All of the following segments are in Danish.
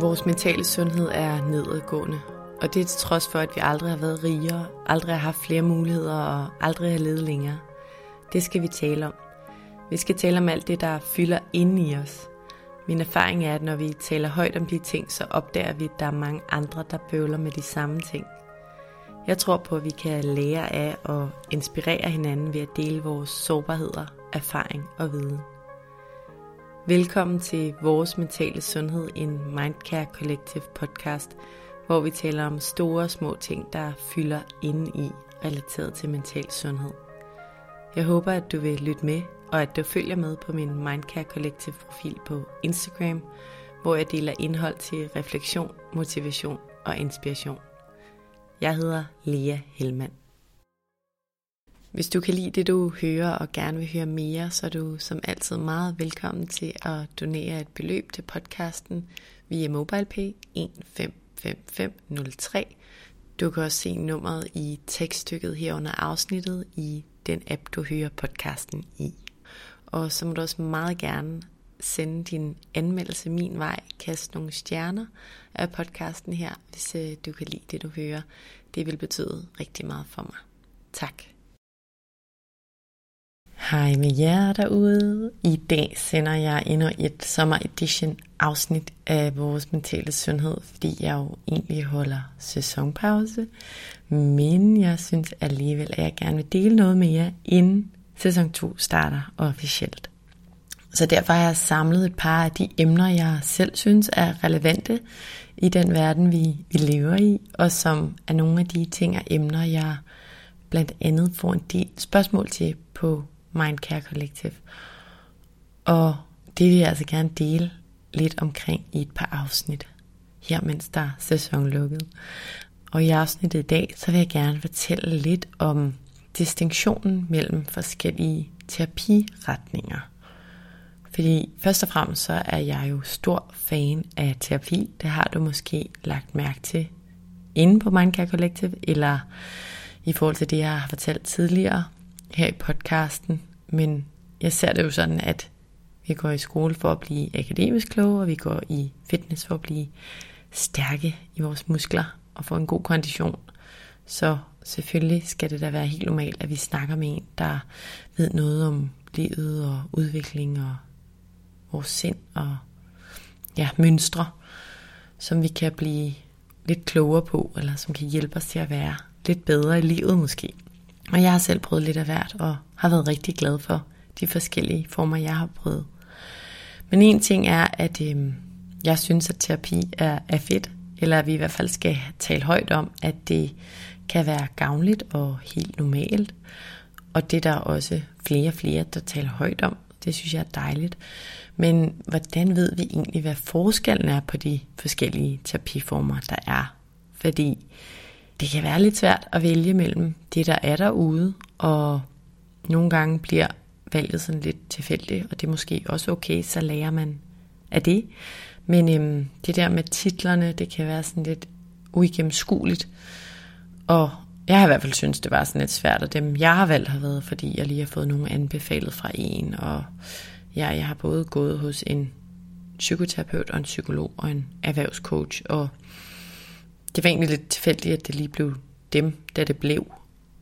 Vores mentale sundhed er nedadgående, og det er til trods for, at vi aldrig har været rigere, aldrig har haft flere muligheder og aldrig har levet længere. Det skal vi tale om. Vi skal tale om alt det, der fylder inde i os. Min erfaring er, at når vi taler højt om de ting, så opdager vi, at der er mange andre, der bøvler med de samme ting. Jeg tror på, at vi kan lære af og inspirere hinanden ved at dele vores sårbarheder, erfaring og viden. Velkommen til Vores Mentale Sundhed, en Mindcare Collective podcast, hvor vi taler om store og små ting, der fylder inde i relateret til mental sundhed. Jeg håber, at du vil lytte med, og at du følger med på min Mindcare Collective profil på Instagram, hvor jeg deler indhold til refleksion, motivation og inspiration. Jeg hedder Lea Helmand. Hvis du kan lide det, du hører og gerne vil høre mere, så er du som altid meget velkommen til at donere et beløb til podcasten via MobilePay 155503. Du kan også se nummeret i tekststykket her under afsnittet i den app, du hører podcasten i. Og så må du også meget gerne sende din anmeldelse min vej, kaste nogle stjerner af podcasten her, hvis øh, du kan lide det, du hører. Det vil betyde rigtig meget for mig. Tak. Hej med jer derude. I dag sender jeg endnu et sommer edition afsnit af vores mentale sundhed, fordi jeg jo egentlig holder sæsonpause. Men jeg synes alligevel, at jeg gerne vil dele noget med jer, inden sæson 2 starter officielt. Så derfor har jeg samlet et par af de emner, jeg selv synes er relevante i den verden, vi, vi lever i, og som er nogle af de ting og emner, jeg blandt andet får en del spørgsmål til på Mindcare Collective. Og det vil jeg altså gerne dele lidt omkring i et par afsnit, her mens der er sæsonlukket. Og i afsnittet i dag, så vil jeg gerne fortælle lidt om distinktionen mellem forskellige terapiretninger. Fordi først og fremmest så er jeg jo stor fan af terapi. Det har du måske lagt mærke til inde på Mindcare Collective, eller i forhold til det, jeg har fortalt tidligere her i podcasten. Men jeg ser det jo sådan, at vi går i skole for at blive akademisk kloge, og vi går i fitness for at blive stærke i vores muskler og få en god kondition. Så selvfølgelig skal det da være helt normalt, at vi snakker med en, der ved noget om livet og udvikling og vores sind og ja, mønstre, som vi kan blive lidt klogere på, eller som kan hjælpe os til at være lidt bedre i livet måske. Og jeg har selv prøvet lidt af hvert, og har været rigtig glad for de forskellige former, jeg har prøvet. Men en ting er, at øh, jeg synes, at terapi er, er fedt, eller at vi i hvert fald skal tale højt om, at det kan være gavnligt og helt normalt. Og det der er der også flere og flere, der taler højt om. Det synes jeg er dejligt. Men hvordan ved vi egentlig, hvad forskellen er på de forskellige terapiformer, der er? Fordi det kan være lidt svært at vælge mellem det, der er derude, og nogle gange bliver valget sådan lidt tilfældigt, og det er måske også okay, så lærer man af det. Men øhm, det der med titlerne, det kan være sådan lidt uigennemskueligt. Og jeg har i hvert fald synes det var sådan lidt svært, og dem jeg har valgt har været, fordi jeg lige har fået nogle anbefalet fra en, og ja, jeg har både gået hos en psykoterapeut og en psykolog og en erhvervscoach, og det var egentlig lidt tilfældigt, at det lige blev dem, da det blev.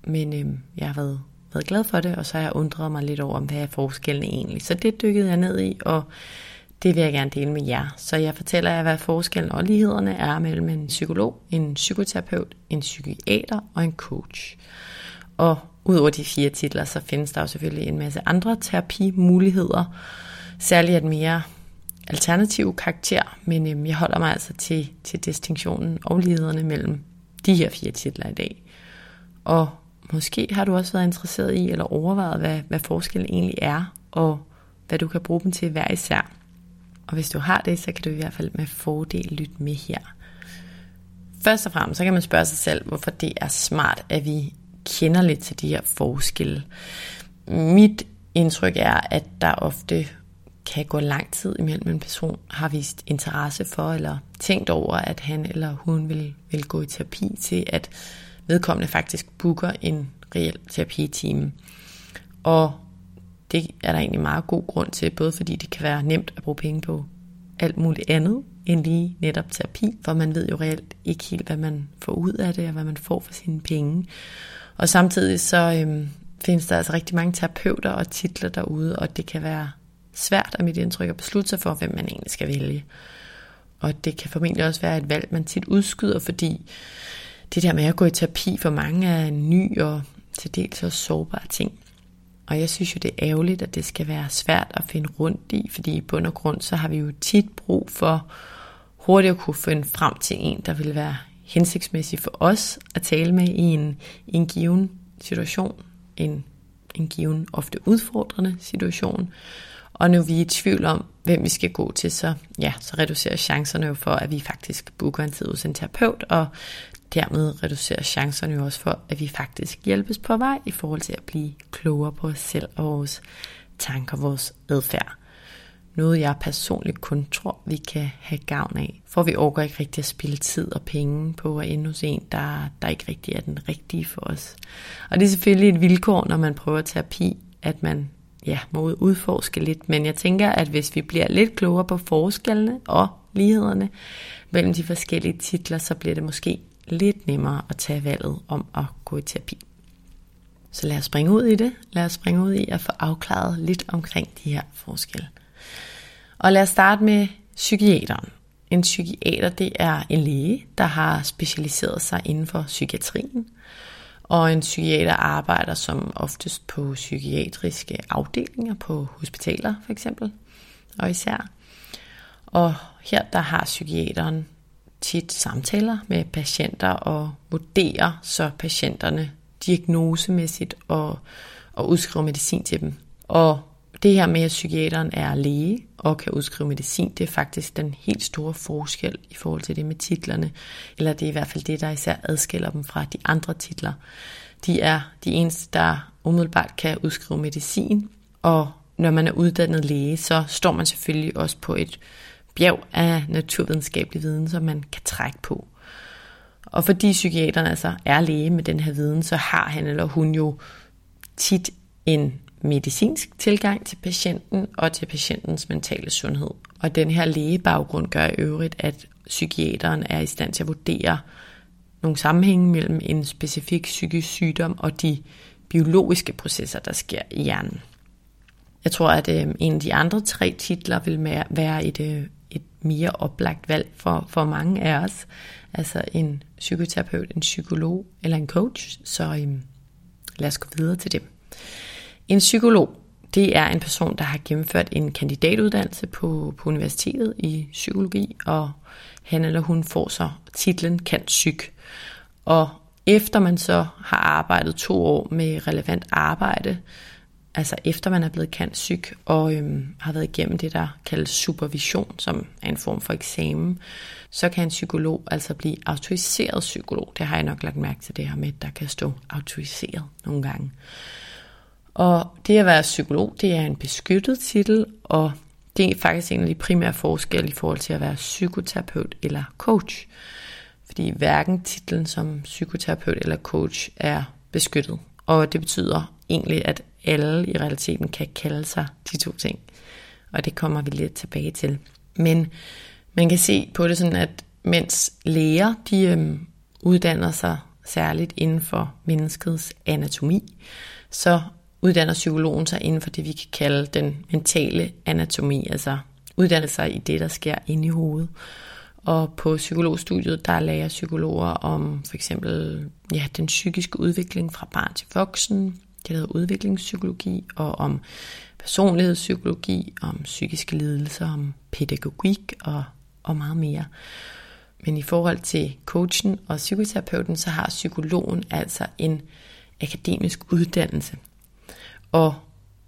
Men øhm, jeg har været, været glad for det, og så har jeg undret mig lidt over, hvad er forskellen egentlig. Så det dykkede jeg ned i, og det vil jeg gerne dele med jer. Så jeg fortæller jer, hvad forskellen og lighederne er mellem en psykolog, en psykoterapeut, en psykiater og en coach. Og udover de fire titler, så findes der jo selvfølgelig en masse andre terapimuligheder, særligt at mere alternativ karakter, men øhm, jeg holder mig altså til, til distinktionen og lighederne mellem de her fire titler i dag. Og måske har du også været interesseret i eller overvejet, hvad, hvad forskellen egentlig er, og hvad du kan bruge dem til hver især. Og hvis du har det, så kan du i hvert fald med fordel lytte med her. Først og fremmest, så kan man spørge sig selv, hvorfor det er smart, at vi kender lidt til de her forskelle. Mit indtryk er, at der ofte kan gå lang tid imellem en person har vist interesse for eller tænkt over, at han eller hun vil, vil gå i terapi til, at vedkommende faktisk booker en reel terapitime. Og det er der egentlig meget god grund til, både fordi det kan være nemt at bruge penge på alt muligt andet end lige netop terapi, for man ved jo reelt ikke helt, hvad man får ud af det, og hvad man får for sine penge. Og samtidig så øhm, findes der altså rigtig mange terapeuter og titler derude, og det kan være svært og mit indtryk at beslutte sig for, hvem man egentlig skal vælge. Og det kan formentlig også være et valg, man tit udskyder, fordi det der med at gå i terapi for mange er en ny og til dels også sårbar ting. Og jeg synes jo, det er ærgerligt, at det skal være svært at finde rundt i, fordi i bund og grund, så har vi jo tit brug for hurtigt at kunne finde frem til en, der vil være hensigtsmæssig for os at tale med i en, i en given situation, en, en given ofte udfordrende situation. Og når vi er i tvivl om, hvem vi skal gå til, så, ja, så reducerer chancerne jo for, at vi faktisk booker en tid hos en terapeut, og dermed reducerer chancerne jo også for, at vi faktisk hjælpes på vej i forhold til at blive klogere på os selv og vores tanker, vores adfærd. Noget jeg personligt kun tror, vi kan have gavn af. For vi overgår ikke rigtig at spille tid og penge på at ende hos en, der, der ikke rigtig er den rigtige for os. Og det er selvfølgelig et vilkår, når man prøver terapi, at man ja, må udforske lidt. Men jeg tænker, at hvis vi bliver lidt klogere på forskellene og lighederne mellem de forskellige titler, så bliver det måske lidt nemmere at tage valget om at gå i terapi. Så lad os springe ud i det. Lad os springe ud i at få afklaret lidt omkring de her forskelle. Og lad os starte med psykiateren. En psykiater det er en læge, der har specialiseret sig inden for psykiatrien. Og en psykiater arbejder som oftest på psykiatriske afdelinger på hospitaler for eksempel, og især. Og her der har psykiateren tit samtaler med patienter og vurderer så patienterne diagnosemæssigt og, og udskriver medicin til dem. Og det her med, at psykiateren er læge og kan udskrive medicin, det er faktisk den helt store forskel i forhold til det med titlerne. Eller det er i hvert fald det, der især adskiller dem fra de andre titler. De er de eneste, der umiddelbart kan udskrive medicin, og når man er uddannet læge, så står man selvfølgelig også på et bjerg af naturvidenskabelig viden, som man kan trække på. Og fordi psykiateren altså er læge med den her viden, så har han eller hun jo tit en medicinsk tilgang til patienten og til patientens mentale sundhed. Og den her lægebaggrund gør i øvrigt, at psykiateren er i stand til at vurdere nogle sammenhænge mellem en specifik psykisk sygdom og de biologiske processer, der sker i hjernen. Jeg tror, at øh, en af de andre tre titler vil være et, øh, et mere oplagt valg for, for mange af os. Altså en psykoterapeut, en psykolog eller en coach. Så øh, lad os gå videre til det. En psykolog, det er en person, der har gennemført en kandidatuddannelse på, på universitetet i psykologi, og han eller hun får så titlen kant psyk. Og efter man så har arbejdet to år med relevant arbejde, altså efter man er blevet kant psyk og øhm, har været igennem det, der kaldes supervision, som er en form for eksamen, så kan en psykolog altså blive autoriseret psykolog. Det har jeg nok lagt mærke til det her med, at der kan stå autoriseret nogle gange. Og det at være psykolog, det er en beskyttet titel, og det er faktisk en af de primære forskelle i forhold til at være psykoterapeut eller coach. Fordi hverken titlen som psykoterapeut eller coach er beskyttet. Og det betyder egentlig, at alle i realiteten kan kalde sig de to ting. Og det kommer vi lidt tilbage til. Men man kan se på det sådan, at mens læger de øhm, uddanner sig særligt inden for menneskets anatomi, så uddanner psykologen sig inden for det, vi kan kalde den mentale anatomi, altså uddanner sig i det, der sker inde i hovedet. Og på psykologstudiet, der lærer psykologer om for eksempel ja, den psykiske udvikling fra barn til voksen, det hedder udviklingspsykologi, og om personlighedspsykologi, om psykiske lidelser, om pædagogik og, og meget mere. Men i forhold til coachen og psykoterapeuten, så har psykologen altså en akademisk uddannelse. Og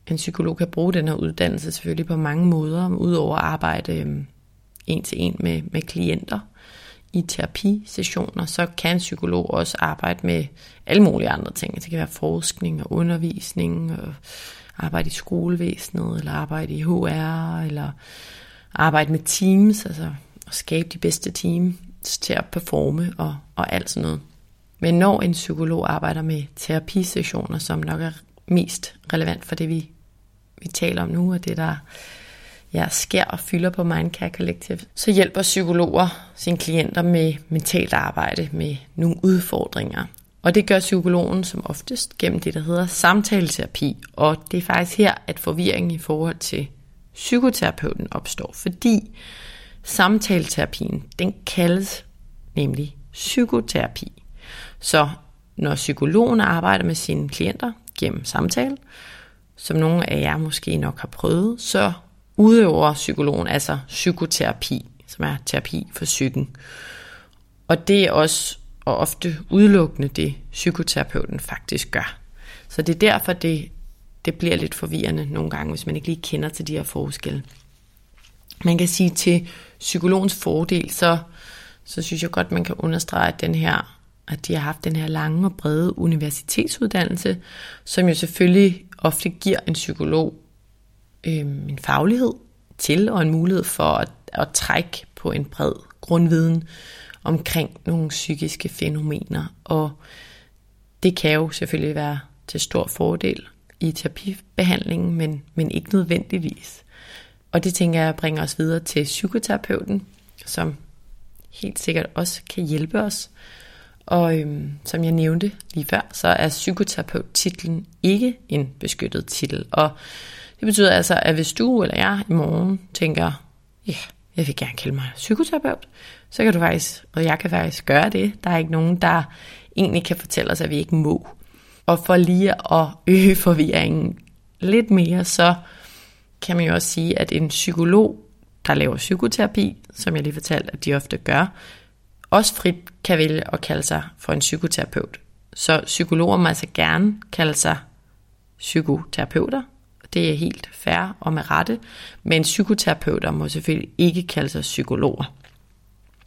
en psykolog kan bruge den her uddannelse selvfølgelig på mange måder, udover at arbejde en til en med, med klienter i terapisessioner, så kan en psykolog også arbejde med alle mulige andre ting. Det kan være forskning og undervisning, og arbejde i skolevæsenet, eller arbejde i HR, eller arbejde med teams, altså at skabe de bedste teams til at performe og, og alt sådan noget. Men når en psykolog arbejder med terapisessioner, som nok er mest relevant for det, vi, vi taler om nu, og det, der ja, sker og fylder på Mindcare Collective, så hjælper psykologer sine klienter med mentalt arbejde, med nogle udfordringer. Og det gør psykologen som oftest gennem det, der hedder samtaleterapi. Og det er faktisk her, at forvirringen i forhold til psykoterapeuten opstår, fordi samtaleterapien, den kaldes nemlig psykoterapi. Så når psykologen arbejder med sine klienter gennem samtale, som nogle af jer måske nok har prøvet, så udøver psykologen altså psykoterapi, som er terapi for psyken. Og det er også og ofte udelukkende det, psykoterapeuten faktisk gør. Så det er derfor, det, det bliver lidt forvirrende nogle gange, hvis man ikke lige kender til de her forskelle. Man kan sige til psykologens fordel, så, så synes jeg godt, man kan understrege, at den her at de har haft den her lange og brede universitetsuddannelse, som jo selvfølgelig ofte giver en psykolog øh, en faglighed til og en mulighed for at, at trække på en bred grundviden omkring nogle psykiske fænomener. Og det kan jo selvfølgelig være til stor fordel i terapibehandlingen, men, men ikke nødvendigvis. Og det tænker jeg bringer os videre til psykoterapeuten, som helt sikkert også kan hjælpe os. Og øhm, som jeg nævnte lige før, så er psykoterapeut-titlen ikke en beskyttet titel. Og det betyder altså, at hvis du eller jeg i morgen tænker, ja, yeah, jeg vil gerne kalde mig psykoterapeut, så kan du faktisk, og jeg kan faktisk gøre det. Der er ikke nogen, der egentlig kan fortælle os, at vi ikke må. Og for lige at øge forvirringen lidt mere, så kan man jo også sige, at en psykolog, der laver psykoterapi, som jeg lige fortalte, at de ofte gør, også frit kan vælge at kalde sig for en psykoterapeut. Så psykologer må altså gerne kalde sig psykoterapeuter. Det er helt fair og med rette, men psykoterapeuter må selvfølgelig ikke kalde sig psykologer.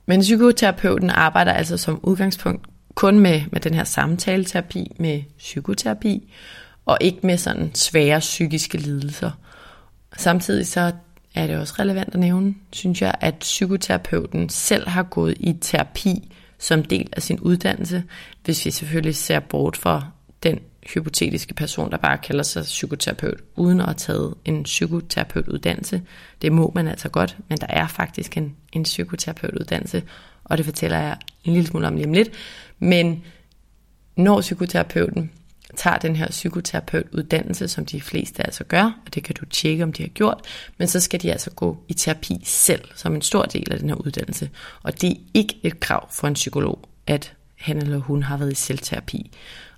Men psykoterapeuten arbejder altså som udgangspunkt kun med, med den her samtaleterapi, med psykoterapi, og ikke med sådan svære psykiske lidelser. Samtidig så er det også relevant at nævne, synes jeg, at psykoterapeuten selv har gået i terapi som del af sin uddannelse, hvis vi selvfølgelig ser bort fra den hypotetiske person, der bare kalder sig psykoterapeut, uden at have taget en psykoterapeutuddannelse. Det må man altså godt, men der er faktisk en, en psykoterapeutuddannelse, og det fortæller jeg en lille smule om lige om lidt. Men når psykoterapeuten tager den her psykoterapeutuddannelse, som de fleste altså gør, og det kan du tjekke, om de har gjort, men så skal de altså gå i terapi selv, som en stor del af den her uddannelse. Og det er ikke et krav for en psykolog, at han eller hun har været i selvterapi.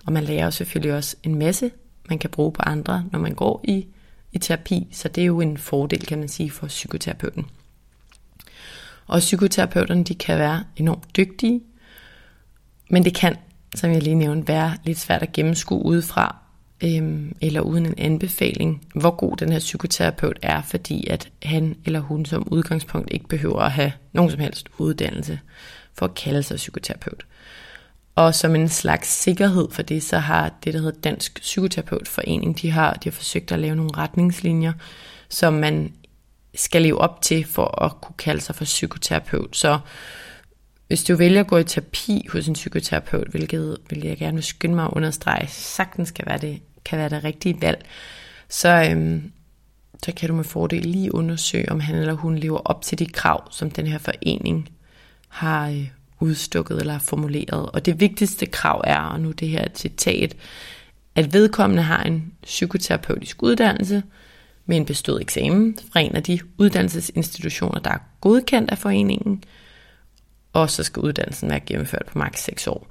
Og man lærer jo selvfølgelig også en masse, man kan bruge på andre, når man går i, i terapi, så det er jo en fordel, kan man sige, for psykoterapeuten. Og psykoterapeuterne, de kan være enormt dygtige, men det kan som jeg lige nævnte, være lidt svært at gennemskue udefra, øhm, eller uden en anbefaling, hvor god den her psykoterapeut er, fordi at han eller hun som udgangspunkt ikke behøver at have nogen som helst uddannelse for at kalde sig psykoterapeut. Og som en slags sikkerhed for det, så har det, der hedder Dansk Psykoterapeutforening, de har, de har forsøgt at lave nogle retningslinjer, som man skal leve op til for at kunne kalde sig for psykoterapeut. Så hvis du vælger at gå i terapi hos en psykoterapeut, hvilket vil jeg gerne skynde mig at understrege, sagtens kan være det, kan være det rigtige valg, så, øhm, så kan du med fordel lige undersøge, om han eller hun lever op til de krav, som den her forening har øh, udstukket eller formuleret. Og det vigtigste krav er, og nu det her citat, at vedkommende har en psykoterapeutisk uddannelse med en bestået eksamen fra en af de uddannelsesinstitutioner, der er godkendt af foreningen, og så skal uddannelsen være gennemført på maks 6 år.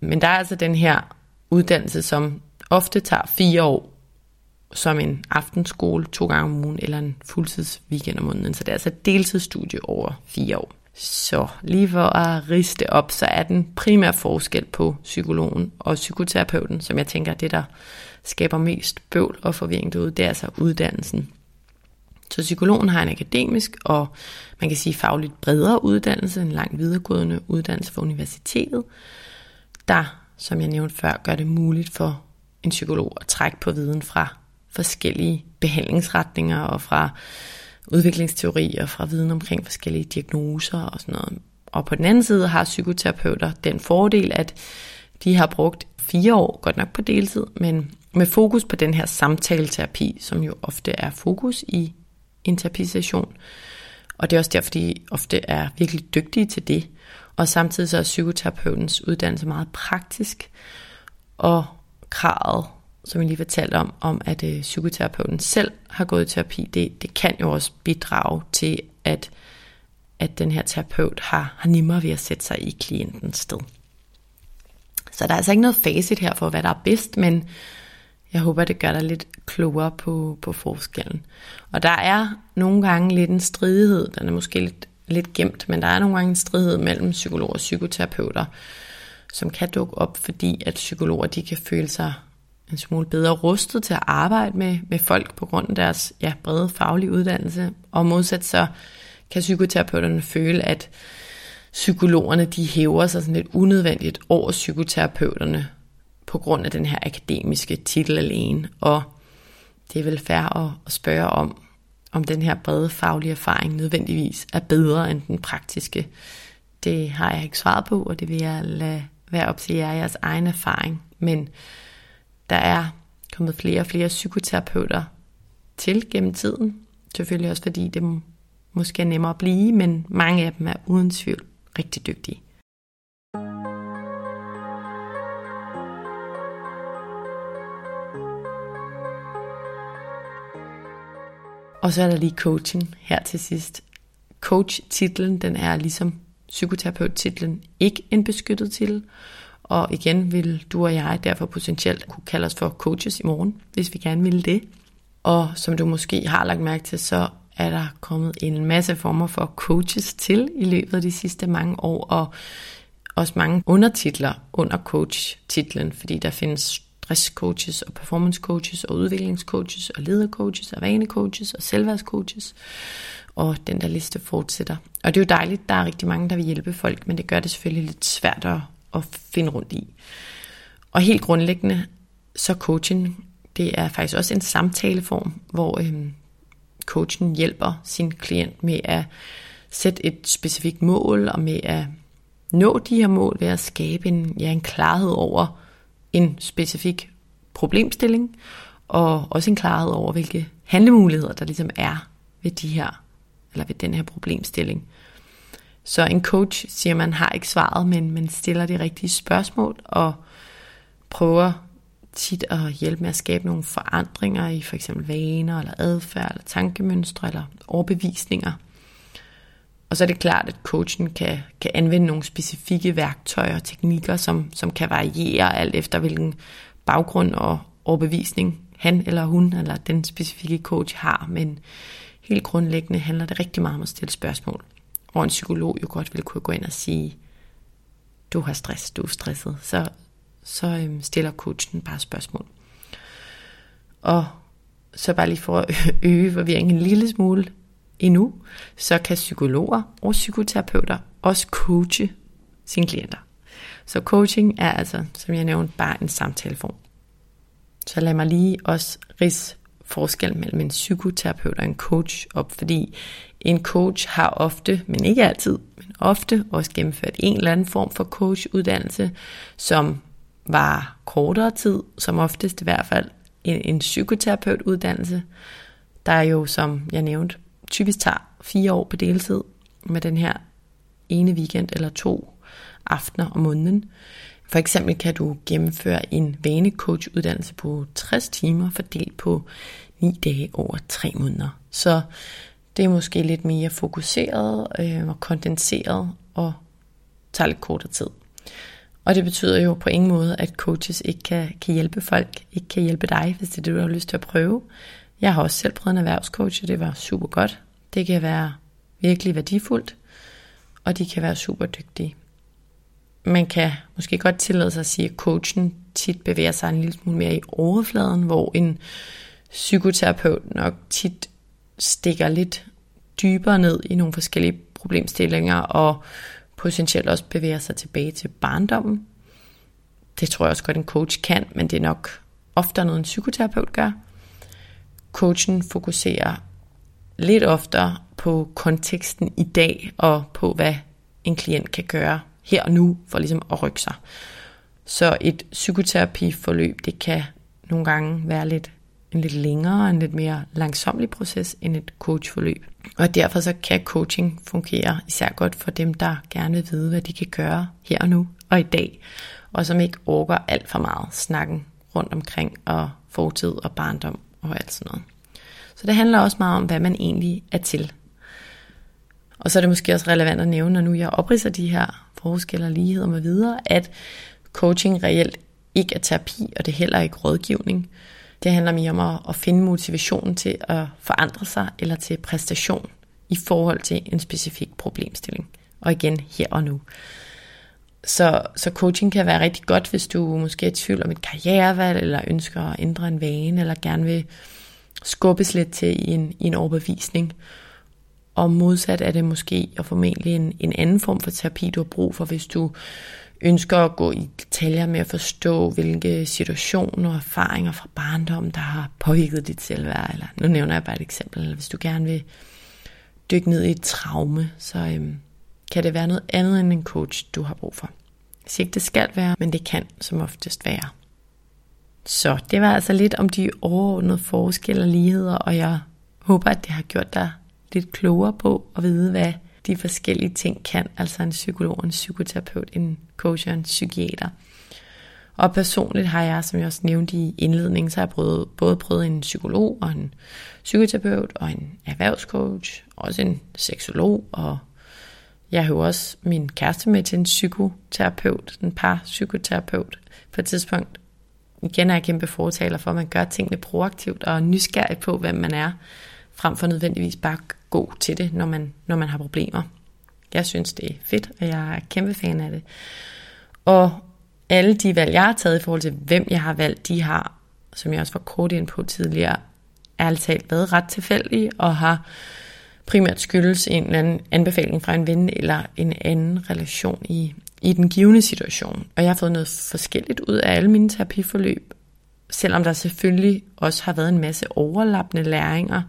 Men der er altså den her uddannelse, som ofte tager fire år, som en aftenskole to gange om ugen, eller en fuldtids weekend om måneden. Så det er altså et deltidsstudie over fire år. Så lige for at riste op, så er den primære forskel på psykologen og psykoterapeuten, som jeg tænker er det, der skaber mest bøvl og forvirring derude, det er altså uddannelsen. Så psykologen har en akademisk og man kan sige fagligt bredere uddannelse, en langt videregående uddannelse fra universitetet, der, som jeg nævnte før, gør det muligt for en psykolog at trække på viden fra forskellige behandlingsretninger og fra udviklingsteori og fra viden omkring forskellige diagnoser og sådan noget. Og på den anden side har psykoterapeuter den fordel, at de har brugt fire år, godt nok på deltid, men med fokus på den her samtaleterapi, som jo ofte er fokus i en terapisession. Og det er også derfor, de ofte er virkelig dygtige til det. Og samtidig så er psykoterapeutens uddannelse meget praktisk, og kravet, som jeg lige fortalte om, om at øh, psykoterapeuten selv har gået i terapi, det, det kan jo også bidrage til, at, at den her terapeut har, har nemmere ved at sætte sig i klientens sted. Så der er altså ikke noget facit her for, hvad der er bedst, men jeg håber, det gør dig lidt klogere på, på forskellen. Og der er nogle gange lidt en stridighed, den er måske lidt, lidt gemt, men der er nogle gange en stridighed mellem psykologer og psykoterapeuter, som kan dukke op, fordi at psykologer de kan føle sig en smule bedre rustet til at arbejde med, med folk på grund af deres ja, brede faglige uddannelse, og modsat så kan psykoterapeuterne føle, at psykologerne de hæver sig sådan lidt unødvendigt over psykoterapeuterne på grund af den her akademiske titel alene. Og det er vel fair at, at spørge om, om den her brede faglige erfaring nødvendigvis er bedre end den praktiske. Det har jeg ikke svaret på, og det vil jeg lade være op til jer jeres egen erfaring. Men der er kommet flere og flere psykoterapeuter til gennem tiden. Selvfølgelig også fordi det måske er nemmere at blive, men mange af dem er uden tvivl rigtig dygtige. Og så er der lige coaching her til sidst. Coach-titlen, den er ligesom psykoterapeut-titlen ikke en beskyttet titel. Og igen vil du og jeg derfor potentielt kunne kalde os for coaches i morgen, hvis vi gerne ville det. Og som du måske har lagt mærke til, så er der kommet en masse former for coaches til i løbet af de sidste mange år, og også mange undertitler under coach-titlen, fordi der findes stresscoaches og performance coaches og udviklingscoaches og ledercoaches og vanecoaches og selvværdscoaches. Og den der liste fortsætter. Og det er jo dejligt, der er rigtig mange, der vil hjælpe folk, men det gør det selvfølgelig lidt svært at, at finde rundt i. Og helt grundlæggende, så coaching, det er faktisk også en samtaleform, hvor øhm, coachen hjælper sin klient med at sætte et specifikt mål, og med at nå de her mål ved at skabe en, ja, en klarhed over, en specifik problemstilling, og også en klarhed over, hvilke handlemuligheder der ligesom er ved de her, eller ved den her problemstilling. Så en coach siger, man har ikke svaret, men man stiller de rigtige spørgsmål, og prøver tit at hjælpe med at skabe nogle forandringer i for eksempel vaner, eller adfærd, eller tankemønstre, eller overbevisninger – og så er det klart, at coachen kan, kan anvende nogle specifikke værktøjer og teknikker, som, som kan variere alt efter hvilken baggrund og overbevisning han eller hun eller den specifikke coach har. Men helt grundlæggende handler det rigtig meget om at stille spørgsmål. Og en psykolog jo godt vil kunne gå ind og sige, du har stress, du er stresset. Så, så øhm, stiller coachen bare spørgsmål. Og så bare lige for at øge forvirringen en lille smule, endnu, så kan psykologer og psykoterapeuter også coache sine klienter. Så coaching er altså, som jeg nævnte, bare en samtaleform. Så lad mig lige også ris forskel mellem en psykoterapeut og en coach op, fordi en coach har ofte, men ikke altid, men ofte også gennemført en eller anden form for coachuddannelse, som var kortere tid, som oftest i hvert fald en, en psykoterapeutuddannelse, der er jo, som jeg nævnte, typisk tager fire år på deltid med den her ene weekend eller to aftener om måneden. For eksempel kan du gennemføre en vanecoach-uddannelse på 60 timer fordelt på 9 dage over 3 måneder. Så det er måske lidt mere fokuseret øh, og kondenseret og tager lidt kortere tid. Og det betyder jo på ingen måde, at coaches ikke kan, kan hjælpe folk, ikke kan hjælpe dig, hvis det er det, du har lyst til at prøve. Jeg har også selv prøvet en erhvervscoach, og det var super godt. Det kan være virkelig værdifuldt, og de kan være super dygtige. Man kan måske godt tillade sig at sige, at coachen tit bevæger sig en lille smule mere i overfladen, hvor en psykoterapeut nok tit stikker lidt dybere ned i nogle forskellige problemstillinger og potentielt også bevæger sig tilbage til barndommen. Det tror jeg også godt en coach kan, men det er nok oftere noget en psykoterapeut gør. Coachen fokuserer lidt oftere på konteksten i dag og på hvad en klient kan gøre her og nu for ligesom at rykke sig. Så et psykoterapiforløb, det kan nogle gange være lidt en lidt længere, en lidt mere langsomlig proces end et coachforløb. Og derfor så kan coaching fungere især godt for dem, der gerne vil vide, hvad de kan gøre her og nu og i dag, og som ikke orker alt for meget snakken rundt omkring og fortid og barndom og alt sådan noget. Så det handler også meget om, hvad man egentlig er til. Og så er det måske også relevant at nævne, når nu jeg opridser de her forskelle og ligheder med videre, at coaching reelt ikke er terapi, og det er heller ikke rådgivning. Det handler mere om at, at finde motivationen til at forandre sig eller til præstation i forhold til en specifik problemstilling. Og igen her og nu. Så, så coaching kan være rigtig godt, hvis du måske er i tvivl om et karrierevalg, eller ønsker at ændre en vane, eller gerne vil skubbes lidt til i en, i en overbevisning. Og modsat er det måske og formentlig en, en anden form for terapi, du har brug for, hvis du ønsker at gå i detaljer med at forstå, hvilke situationer og erfaringer fra barndommen, der har påvirket dit selvværd. Eller, nu nævner jeg bare et eksempel. Eller hvis du gerne vil dykke ned i et traume, så øhm, kan det være noget andet end en coach, du har brug for. Hvis ikke det skal være, men det kan som oftest være. Så det var altså lidt om de overordnede forskelle og ligheder, og jeg håber, at det har gjort dig lidt klogere på at vide, hvad de forskellige ting kan, altså en psykolog, en psykoterapeut, en coach og en psykiater. Og personligt har jeg, som jeg også nævnte i indledningen, så har jeg prøvet, både prøvet en psykolog og en psykoterapeut og en erhvervscoach, også en seksolog, og jeg hører også min kæreste med til en psykoterapeut, en par psykoterapeut på et tidspunkt. Igen er jeg kæmpe fortaler for, at man gør tingene proaktivt og nysgerrig på, hvem man er, frem for nødvendigvis bare god til det, når man, når man har problemer. Jeg synes, det er fedt, og jeg er kæmpe fan af det. Og alle de valg, jeg har taget i forhold til, hvem jeg har valgt, de har, som jeg også var kort ind på tidligere, ærligt talt været ret tilfældige, og har primært skyldes en eller anden anbefaling fra en ven, eller en anden relation i, i den givende situation. Og jeg har fået noget forskelligt ud af alle mine terapiforløb, selvom der selvfølgelig også har været en masse overlappende læringer,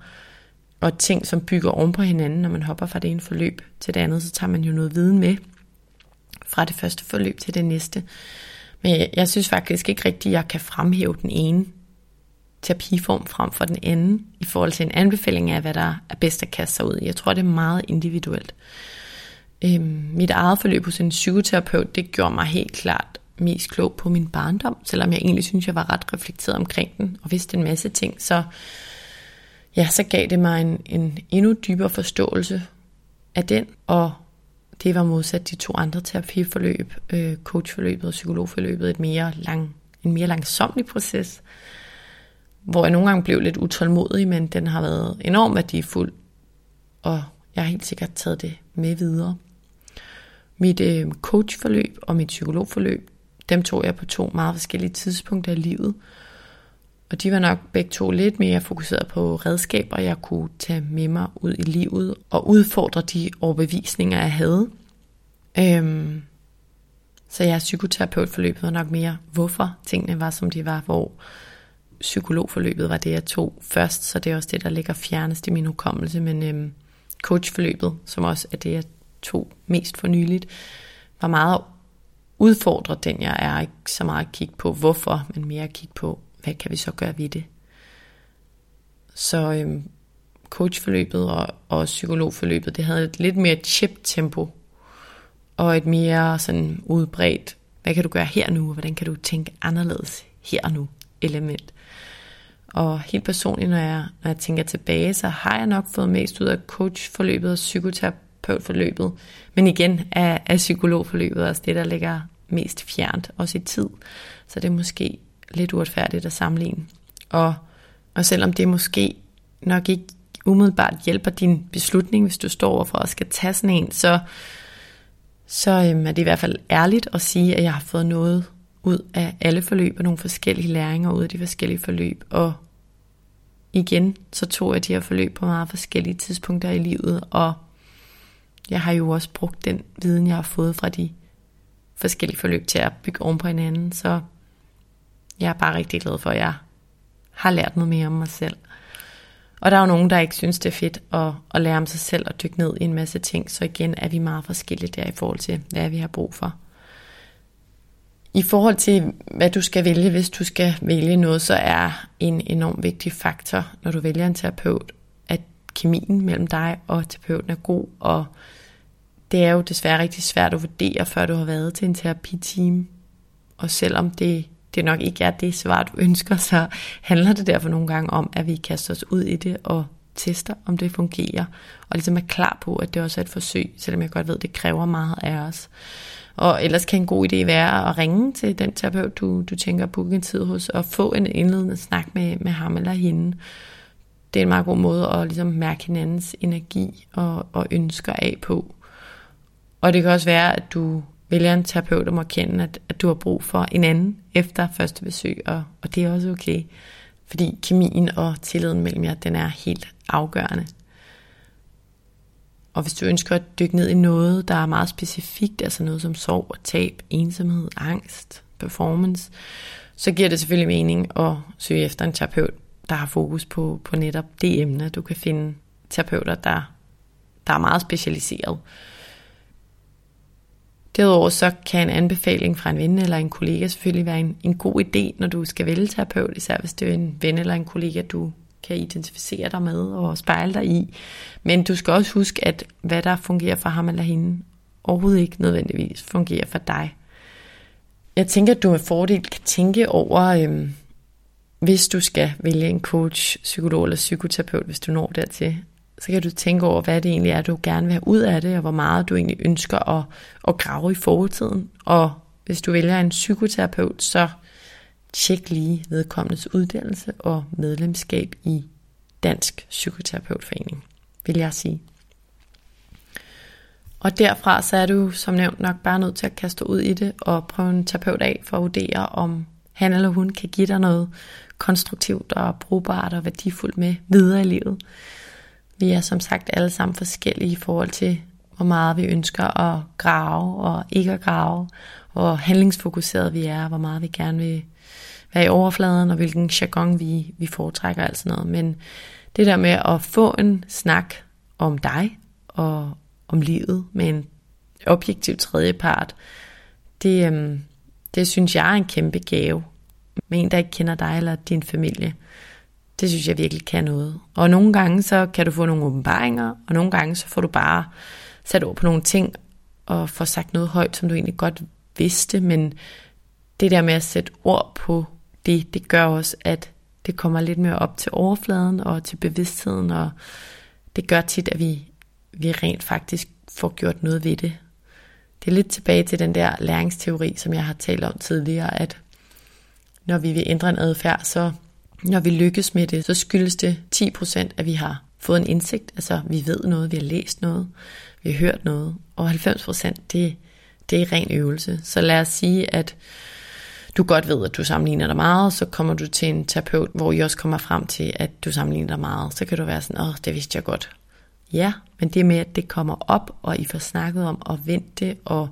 og ting, som bygger oven på hinanden, når man hopper fra det ene forløb til det andet, så tager man jo noget viden med fra det første forløb til det næste. Men jeg, jeg synes faktisk ikke rigtigt, at jeg kan fremhæve den ene terapiform frem for den anden, i forhold til en anbefaling af, hvad der er bedst at kaste sig ud i. Jeg tror, det er meget individuelt. Øhm, mit eget forløb hos en psykoterapeut, det gjorde mig helt klart mest klog på min barndom, selvom jeg egentlig synes, jeg var ret reflekteret omkring den, og vidste en masse ting, så ja, så gav det mig en, en endnu dybere forståelse af den, og det var modsat de to andre terapiforløb, øh, coachforløbet og psykologforløbet, et mere lang, en mere langsomlig proces, hvor jeg nogle gange blev lidt utålmodig, men den har været enormt værdifuld, og jeg har helt sikkert taget det med videre. Mit øh, coachforløb og mit psykologforløb, dem tog jeg på to meget forskellige tidspunkter i livet, og de var nok begge to lidt mere fokuseret på redskaber, jeg kunne tage med mig ud i livet og udfordre de overbevisninger, jeg havde. Øhm, så jeg psykoterapeutforløbet var nok mere, hvorfor tingene var, som de var, hvor psykologforløbet var det, jeg tog først, så det er også det, der ligger fjernest i min hukommelse, men øhm, coachforløbet, som også er det, jeg tog mest for nyligt, var meget udfordre den, jeg er. Ikke så meget at kigge på, hvorfor, men mere at kigge på, hvad kan vi så gøre ved det? Så øhm, coachforløbet og, og psykologforløbet, det havde et lidt mere chip tempo og et mere sådan udbredt hvad kan du gøre her nu, og hvordan kan du tænke anderledes her og nu element. Og helt personligt, når jeg, når jeg tænker tilbage, så har jeg nok fået mest ud af coachforløbet og psykoterapeutforløbet. Men igen er, er psykologforløbet også det, der ligger mest fjernt, også i tid. Så det er måske lidt uretfærdigt at sammenligne. Og, og selvom det måske nok ikke umiddelbart hjælper din beslutning, hvis du står overfor og skal tage sådan en, så, så øhm, er det i hvert fald ærligt at sige, at jeg har fået noget ud af alle forløb og nogle forskellige læringer ud af de forskellige forløb. Og igen, så tog jeg de her forløb på meget forskellige tidspunkter i livet, og jeg har jo også brugt den viden, jeg har fået fra de forskellige forløb til at bygge oven på hinanden, så jeg er bare rigtig glad for, at jeg har lært noget mere om mig selv. Og der er jo nogen, der ikke synes, det er fedt at, at lære om sig selv og dykke ned i en masse ting, så igen er vi meget forskellige der i forhold til, hvad vi har brug for. I forhold til, hvad du skal vælge, hvis du skal vælge noget, så er en enorm vigtig faktor, når du vælger en terapeut, at kemien mellem dig og terapeuten er god, og det er jo desværre rigtig svært at vurdere, før du har været til en terapiteam. Og selvom det, det nok ikke er det svar, du ønsker, så handler det derfor nogle gange om, at vi kaster os ud i det og tester, om det fungerer, og ligesom er klar på, at det også er et forsøg, selvom jeg godt ved, at det kræver meget af os. Og ellers kan en god idé være at ringe til den terapeut, du, du tænker at booke en tid hos, og få en indledende snak med, med ham eller hende. Det er en meget god måde at ligesom mærke hinandens energi og, og ønsker af på. Og det kan også være, at du vælger en terapeut og må kende, at, at du har brug for en anden efter første besøg, og, og det er også okay. Fordi kemien og tilliden mellem jer, den er helt afgørende. Og hvis du ønsker at dykke ned i noget, der er meget specifikt, altså noget som sorg og tab, ensomhed, angst, performance, så giver det selvfølgelig mening at søge efter en terapeut, der har fokus på, på netop det emne. Du kan finde terapeuter, der, der er meget specialiseret. Derudover så kan en anbefaling fra en ven eller en kollega selvfølgelig være en, en god idé, når du skal vælge terapeut, især hvis det er en ven eller en kollega, du kan identificere dig med og spejle dig i. Men du skal også huske, at hvad der fungerer for ham eller hende, overhovedet ikke nødvendigvis fungerer for dig. Jeg tænker, at du med fordel kan tænke over, øhm, hvis du skal vælge en coach, psykolog eller psykoterapeut, hvis du når dertil, så kan du tænke over, hvad det egentlig er, du gerne vil have ud af det, og hvor meget du egentlig ønsker at, at grave i fortiden. Og hvis du vælger en psykoterapeut, så tjek lige vedkommendes uddannelse og medlemskab i Dansk Psykoterapeutforening, vil jeg sige. Og derfra så er du som nævnt nok bare nødt til at kaste ud i det og prøve en terapeut af for at vurdere, om han eller hun kan give dig noget konstruktivt og brugbart og værdifuldt med videre i livet. Vi er som sagt alle sammen forskellige i forhold til, hvor meget vi ønsker at grave og ikke at grave, hvor handlingsfokuseret vi er, hvor meget vi gerne vil være i overfladen, og hvilken jargon vi, vi foretrækker, alt sådan noget. Men det der med at få en snak om dig og om livet med en objektiv tredjepart, det, øhm, det synes jeg er en kæmpe gave. Med en, der ikke kender dig eller din familie. Det synes jeg virkelig kan noget. Og nogle gange så kan du få nogle åbenbaringer, og nogle gange så får du bare sat ord på nogle ting, og får sagt noget højt, som du egentlig godt vidste, men det der med at sætte ord på det, det gør også, at det kommer lidt mere op til overfladen og til bevidstheden, og det gør tit, at vi, vi rent faktisk får gjort noget ved det. Det er lidt tilbage til den der læringsteori, som jeg har talt om tidligere, at når vi vil ændre en adfærd, så når vi lykkes med det, så skyldes det 10%, at vi har fået en indsigt, altså vi ved noget, vi har læst noget, vi har hørt noget, og 90% det, det er ren øvelse. Så lad os sige, at du godt ved, at du sammenligner dig meget, så kommer du til en terapeut, hvor I også kommer frem til, at du sammenligner dig meget. Så kan du være sådan, åh, det vidste jeg godt. Ja, men det med, at det kommer op, og I får snakket om at vente, og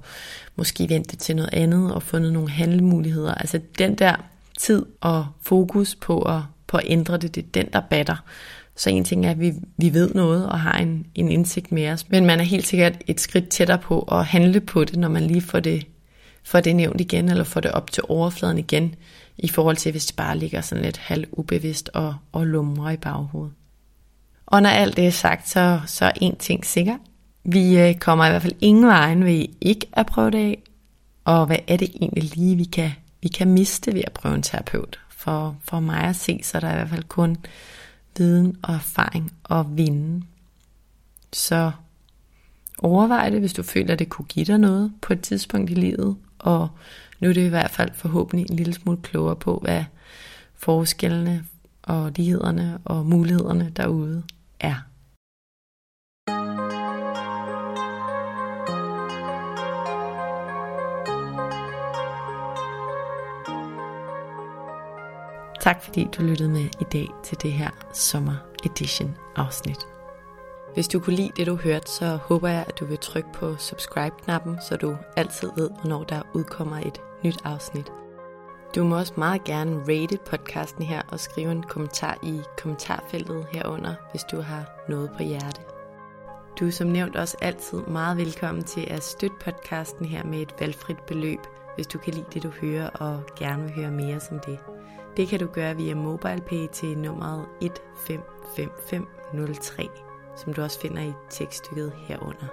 måske vente til noget andet, og fundet nogle handlemuligheder. Altså den der tid og fokus på at, på at ændre det, det er den, der batter. Så en ting er, at vi, vi ved noget og har en, en indsigt med os, men man er helt sikkert et skridt tættere på at handle på det, når man lige får det får det nævnt igen, eller får det op til overfladen igen, i forhold til hvis det bare ligger sådan lidt halv ubevidst og, og lumrer i baghovedet. Og når alt det er sagt, så, så er en ting sikker. Vi øh, kommer i hvert fald ingen vejen ved ikke at prøve det af. Og hvad er det egentlig lige, vi kan, vi kan miste ved at prøve en terapeut? For, for mig at se, så er der i hvert fald kun viden og erfaring at vinde. Så overvej det, hvis du føler, at det kunne give dig noget på et tidspunkt i livet. Og nu er det i hvert fald forhåbentlig en lille smule klogere på, hvad forskellene og lighederne og mulighederne derude er. Tak fordi du lyttede med i dag til det her sommer edition afsnit. Hvis du kunne lide det du hørte, så håber jeg at du vil trykke på subscribe-knappen, så du altid ved, hvornår der udkommer et nyt afsnit. Du må også meget gerne rate podcasten her og skrive en kommentar i kommentarfeltet herunder, hvis du har noget på hjerte. Du er som nævnt også altid meget velkommen til at støtte podcasten her med et valgfrit beløb, hvis du kan lide det, du hører og gerne vil høre mere som det. Det kan du gøre via MobilePay til nummeret 155503, som du også finder i tekststykket herunder.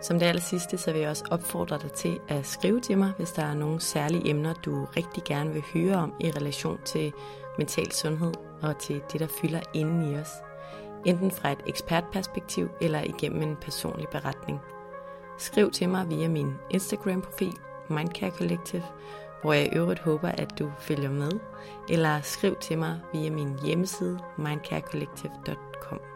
Som det aller sidste, så vil jeg også opfordre dig til at skrive til mig, hvis der er nogle særlige emner, du rigtig gerne vil høre om i relation til mental sundhed og til det, der fylder inden i os. Enten fra et ekspertperspektiv eller igennem en personlig beretning. Skriv til mig via min Instagram-profil, Mindcare Collective, hvor jeg i øvrigt håber, at du følger med, eller skriv til mig via min hjemmeside mindcarecollective.com.